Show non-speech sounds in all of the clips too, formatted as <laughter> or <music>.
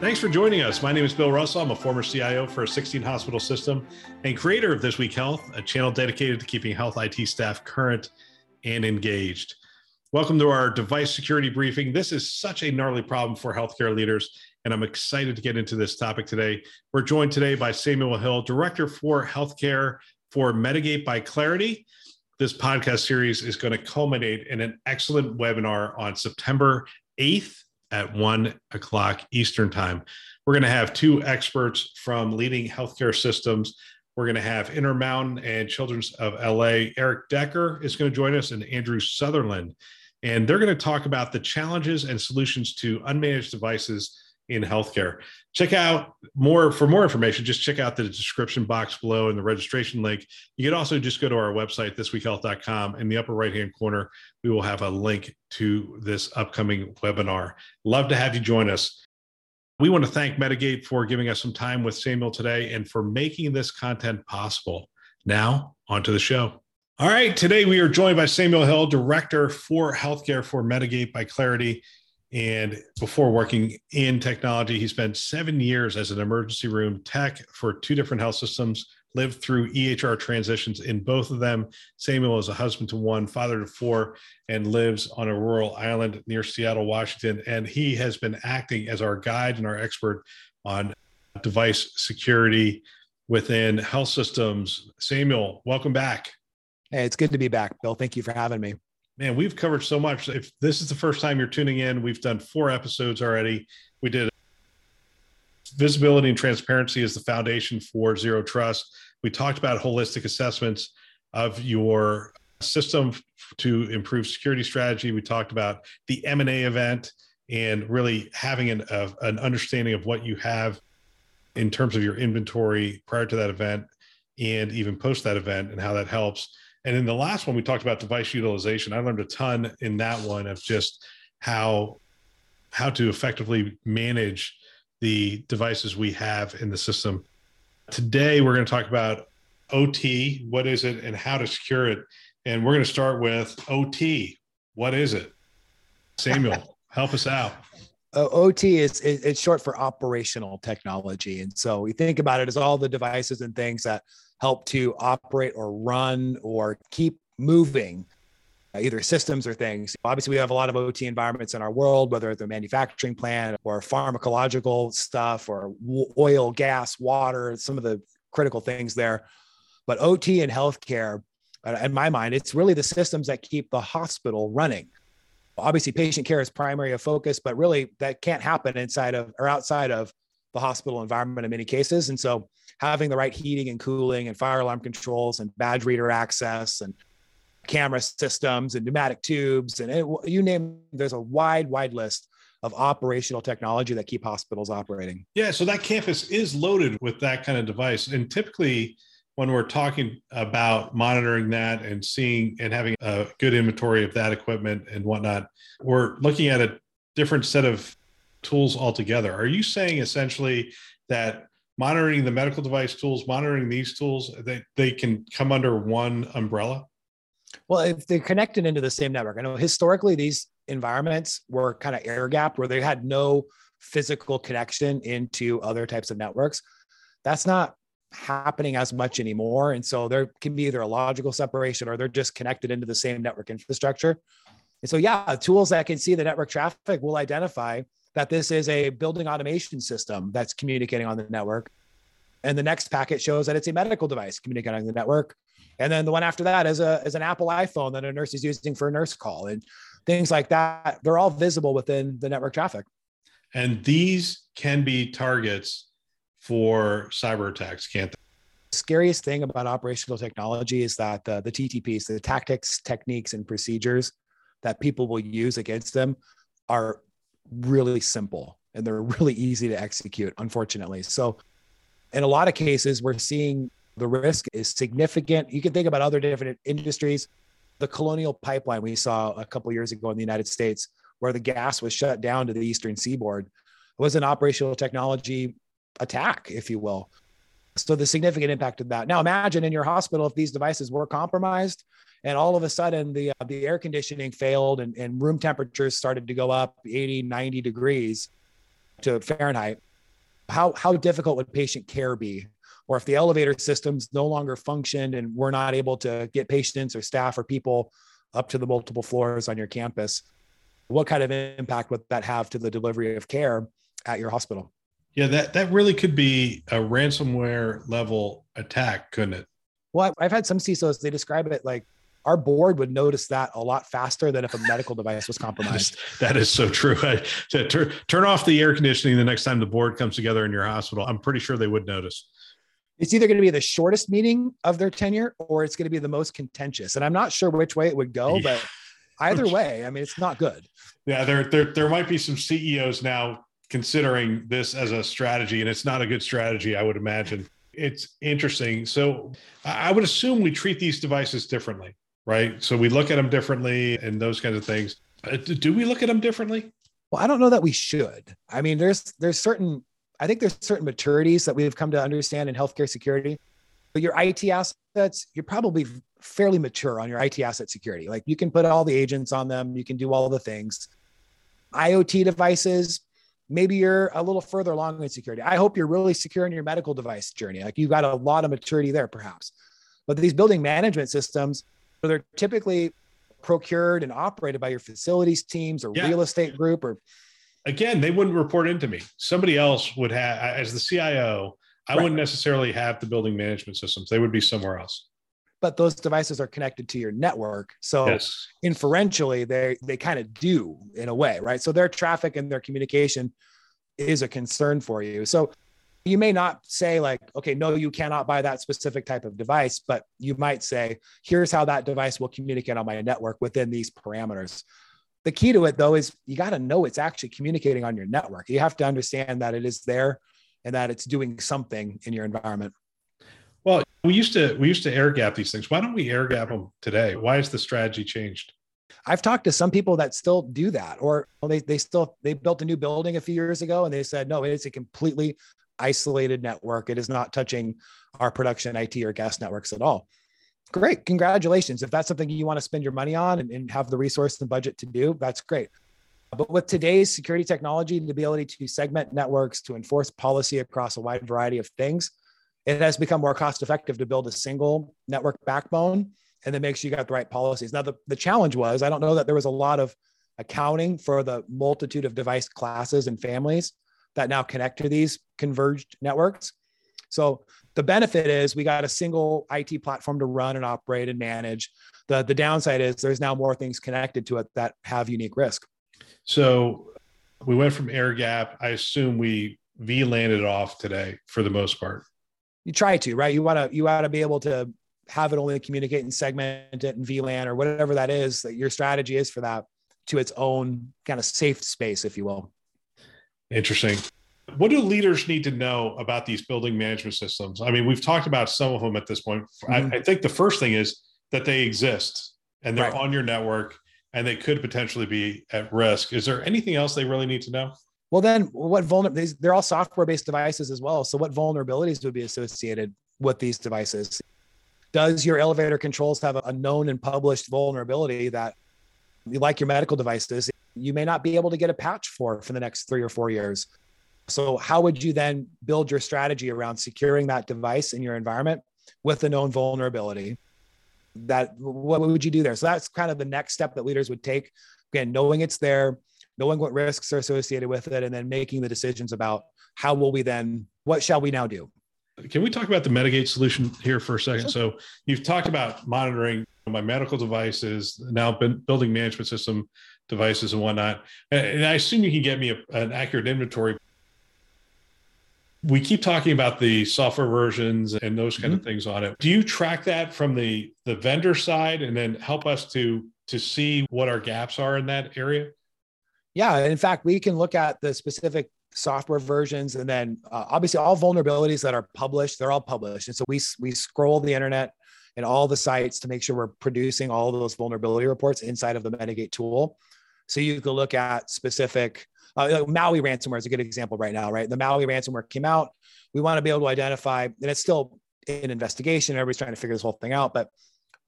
Thanks for joining us. My name is Bill Russell. I'm a former CIO for a 16 hospital system and creator of This Week Health, a channel dedicated to keeping health IT staff current and engaged. Welcome to our device security briefing. This is such a gnarly problem for healthcare leaders, and I'm excited to get into this topic today. We're joined today by Samuel Hill, Director for Healthcare for Medigate by Claroty. This podcast series is going to culminate in an excellent webinar on September 8th at one o'clock Eastern time. We're going to have two experts from leading healthcare systems. We're going to have Intermountain and Children's of LA. Eric Decker is going to join us and Andrew Sutherland. And they're going to talk about the challenges and solutions to unmanaged devices in healthcare. Check out more for more information. Just check out the description box below and the registration link. You can also just go to our website, thisweekhealth.com. In the upper right hand corner, we will have a link to this upcoming webinar. Love to have you join us. We want to thank Medigate for giving us some time with Samuel today and for making this content possible. Now, on to the show. All right, today we are joined by Samuel Hill, Director for Healthcare for Medigate by Claroty. And before working in technology, he spent seven years as an emergency room tech for two different health systems, lived through EHR transitions in both of them. Samuel is a husband to one, father to four, and lives on a rural island near Seattle, Washington. And he has been acting as our guide and our expert on device security within health systems. Samuel, welcome back. Hey, it's good to be back, Bill. Thank you for having me man, we've covered so much. If this is the first time you're tuning in, we've done four episodes already. We did visibility and transparency is the foundation for zero trust. We talked about holistic assessments of your system to improve security strategy. We talked about the M&A event and really having an, a, an understanding of what you have in terms of your inventory prior to that event and even post that event and how that helps. And in the last one, we talked about device utilization. I learned a ton in that one of just how how to effectively manage the devices we have in the system. Today, we're going to talk about OT. What is it, and how to secure it? And we're going to start with OT. What is it? Samuel, <laughs> help us out. Uh, OT is it's short for operational technology, and so we think about it as all the devices and things that help to operate or run or keep moving uh, either systems or things. Obviously, we have a lot of OT environments in our world, whether it's a manufacturing plant or pharmacological stuff or oil, gas, water, some of the critical things there. But OT in healthcare, uh, in my mind, it's really the systems that keep the hospital running. Obviously, patient care is primary of focus, but really that can't happen inside of or outside of the hospital environment in many cases. And so having the right heating and cooling and fire alarm controls and badge reader access and camera systems and pneumatic tubes and it, you name there's a wide wide list of operational technology that keep hospitals operating. Yeah so that campus is loaded with that kind of device. And typically when we're talking about monitoring that and seeing and having a good inventory of that equipment and whatnot we're looking at a different set of tools altogether. Are you saying essentially that monitoring the medical device tools, monitoring these tools, they, they can come under one umbrella? Well, if they're connected into the same network, I know historically these environments were kind of air gapped where they had no physical connection into other types of networks. That's not happening as much anymore. And so there can be either a logical separation or they're just connected into the same network infrastructure. And so, yeah, tools that can see the network traffic will identify that this is a building automation system that's communicating on the network. And the next packet shows that it's a medical device communicating on the network. And then the one after that is a is an Apple iPhone that a nurse is using for a nurse call and things like that. They're all visible within the network traffic. And these can be targets for cyber attacks, can't they? scariest thing about operational technology is that the, the TTPs, the tactics, techniques, and procedures that people will use against them are really simple and they're really easy to execute, unfortunately. So In a lot of cases, we're seeing the risk is significant. You can think about other different industries. The colonial pipeline we saw a couple years ago in the United States, where the gas was shut down to the eastern seaboard, was an operational technology attack, if you will. So the significant impact of that. Now imagine in your hospital if these devices were compromised and all of a sudden the uh, the air conditioning failed and, and room temperatures started to go up 80 90 degrees to fahrenheit. How how difficult would patient care be? Or if the elevator systems no longer functioned and we're not able to get patients or staff or people up to the multiple floors on your campus what kind of impact would that have to the delivery of care at your hospital? Yeah that that really could be a ransomware level attack couldn't it? Well i've had some cisos they describe it like our board would notice that a lot faster than if a medical device was <laughs> compromised. that is so true. <laughs> I, to, to, turn off the air conditioning the next time the board comes together in your hospital. I'm pretty sure they would notice. It's either going to be the shortest meeting of their tenure or it's going to be the most contentious. And I'm not sure which way it would go, yeah. but either <laughs> way, I mean, it's not good. Yeah, there, there, there might be some CEOs now considering this as a strategy, and it's not a good strategy, I would imagine. It's interesting. So I would assume we treat these devices differently right? So we look at them differently and those kinds of things. Uh, do we look at them differently? Well, I don't know that we should. I mean, there's there's certain I think there's certain maturities that we've come to understand in healthcare security. But your IT assets, you're probably fairly mature on your IT asset security. Like you can put all the agents on them, you can do all the things. IoT devices, maybe you're a little further along in security. I hope you're really secure in your medical device journey. Like you've got a lot of maturity there, perhaps. But these building management systems, so they're typically procured and operated by your facilities teams or yeah. real estate group or again they wouldn't report into me somebody else would have as the cio i right. wouldn't necessarily have the building management systems they would be somewhere else but those devices are connected to your network so yes. inferentially they they kind of do in a way right so their traffic and their communication is a concern for you so you may not say like okay no you cannot buy that specific type of device but you might say here's how that device will communicate on my network within these parameters. The key to it though is you got to know it's actually communicating on your network. You have to understand that it is there and that it's doing something in your environment. Well we used to we used to air gap these things. Why don't we air gap them today? Why has the strategy changed? I've talked to some people that still do that, or well, they they still they built a new building a few years ago, and they said no, it's a completely isolated network. It is not touching our production IT or gas networks at all. Great. Congratulations. If that's something you want to spend your money on and, and have the resource and budget to do, that's great. But with today's security technology, the ability to segment networks, to enforce policy across a wide variety of things, it has become more cost effective to build a single network backbone and then make sure you got the right policies. Now, the, the challenge was I don't know that there was a lot of accounting for the multitude of device classes and families that now connect to these converged networks. So the benefit is we got a single IT platform to run and operate and manage. The, the downside is there's now more things connected to it that have unique risk. So we went from air gap. I assume we VLAN it off today for the most part. You try to, right? You want to you want to be able to have it only communicate and segment it in VLAN or whatever that is that your strategy is for that to its own kind of safe space, if you will. Interesting. What do leaders need to know about these building management systems? I mean, we've talked about some of them at this point. Mm-hmm. I, I, think the first thing is that they exist and they're right. on your network and they could potentially be at risk. Is there anything else they really need to know? Well, then what vulnerabilities? They're all software-based devices as well. So what vulnerabilities would be associated with these devices? Does your elevator controls have a known and published vulnerability that, like your medical devices, you may not be able to get a patch for for the next three or four years. So, how would you then build your strategy around securing that device in your environment with a known vulnerability? That what would you do there? So that's kind of the next step that leaders would take. Again, knowing it's there, knowing what risks are associated with it, and then making the decisions about how will we then, what shall we now do? Can we talk about the Medigate solution here for a second? Sure. So you've talked about monitoring my medical devices, now building management system devices and whatnot. And I assume you can get me a, an accurate inventory. We keep talking about the software versions and those kind mm-hmm. of things on it. Do you track that from the the vendor side and then help us to to see what our gaps are in that area? Yeah, in fact, we can look at the specific software versions, and then uh, obviously all vulnerabilities that are published, they're all published. And so we, we scroll the internet and all the sites to make sure we're producing all those vulnerability reports inside of the Medigate tool. So you can look at specific, uh, Maui ransomware is a good example right now, right? The Maui ransomware came out. We want to be able to identify, and it's still in investigation. Everybody's trying to figure this whole thing out. But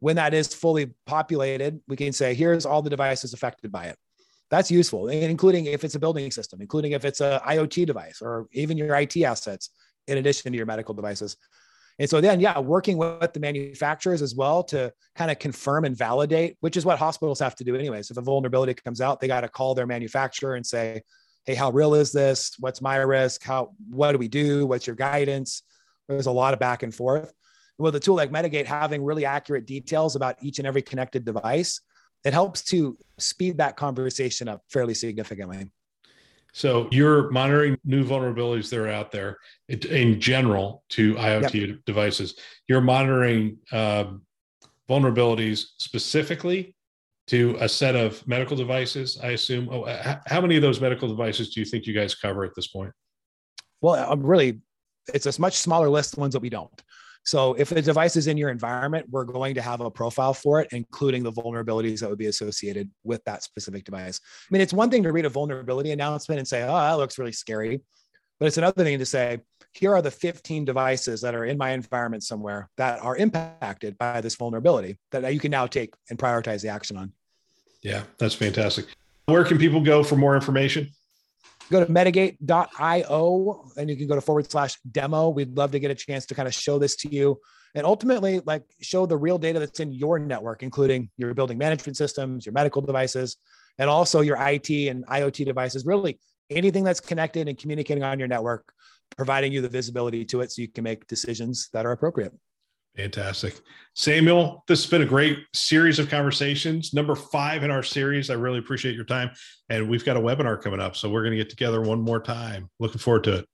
when that is fully populated, we can say, here's all the devices affected by it. That's useful, including if it's a building system, including if it's a IoT device or even your IT assets, in addition to your medical devices. And so then, yeah, working with the manufacturers as well to kind of confirm and validate, which is what hospitals have to do anyways. If a vulnerability comes out, they got to call their manufacturer and say, "Hey, how real is this? What's my risk? How what do we do? What's your guidance?" There's a lot of back and forth. With a tool like Medigate having really accurate details about each and every connected device, it helps to speed that conversation up fairly significantly. So you're monitoring new vulnerabilities that are out there in general to IoT yep. devices. You're monitoring um, vulnerabilities specifically to a set of medical devices. I assume. Oh, how many of those medical devices do you think you guys cover at this point? Well, I'm really, it's a much smaller list of ones that we don't. So if the device is in your environment, we're going to have a profile for it, including the vulnerabilities that would be associated with that specific device. I mean, it's one thing to read a vulnerability announcement and say, oh, that looks really scary. But it's another thing to say, here are the 15 devices that are in my environment somewhere that are impacted by this vulnerability that you can now take and prioritize the action on. Yeah, that's fantastic. Where can people go for more information? Go to medigate.io and you can go to forward slash demo. We'd love to get a chance to kind of show this to you and ultimately like show the real data that's in your network, including your building management systems, your medical devices, and also your IT and IoT devices, really anything that's connected and communicating on your network, providing you the visibility to it so you can make decisions that are appropriate. Fantastic. Samuel, this has been a great series of conversations. Number five in our series. I really appreciate your time. And we've got a webinar coming up. So we're going to get together one more time. Looking forward to it.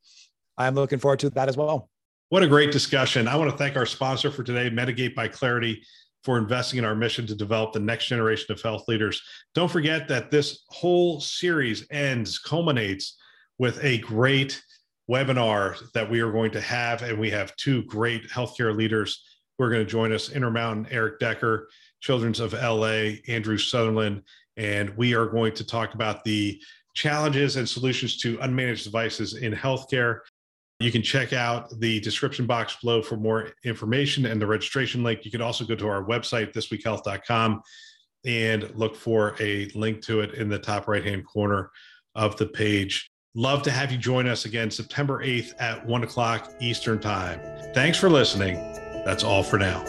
I'm looking forward to that as well. What a great discussion. I want to thank our sponsor for today, Medigate by Claroty, for investing in our mission to develop the next generation of health leaders. Don't forget that this whole series ends, culminates with a great webinar that we are going to have. And we have two great healthcare leaders who are going to join us Intermountain, Eric Decker, Children's of LA, Andrew Sutherland. And we are going to talk about the challenges and solutions to unmanaged devices in healthcare. You can check out the description box below for more information and the registration link. You can also go to our website, thisweekhealth.com, and look for a link to it in the top right hand corner of the page. Love to have you join us again September 8th at 1 o'clock Eastern Time. Thanks for listening. That's all for now.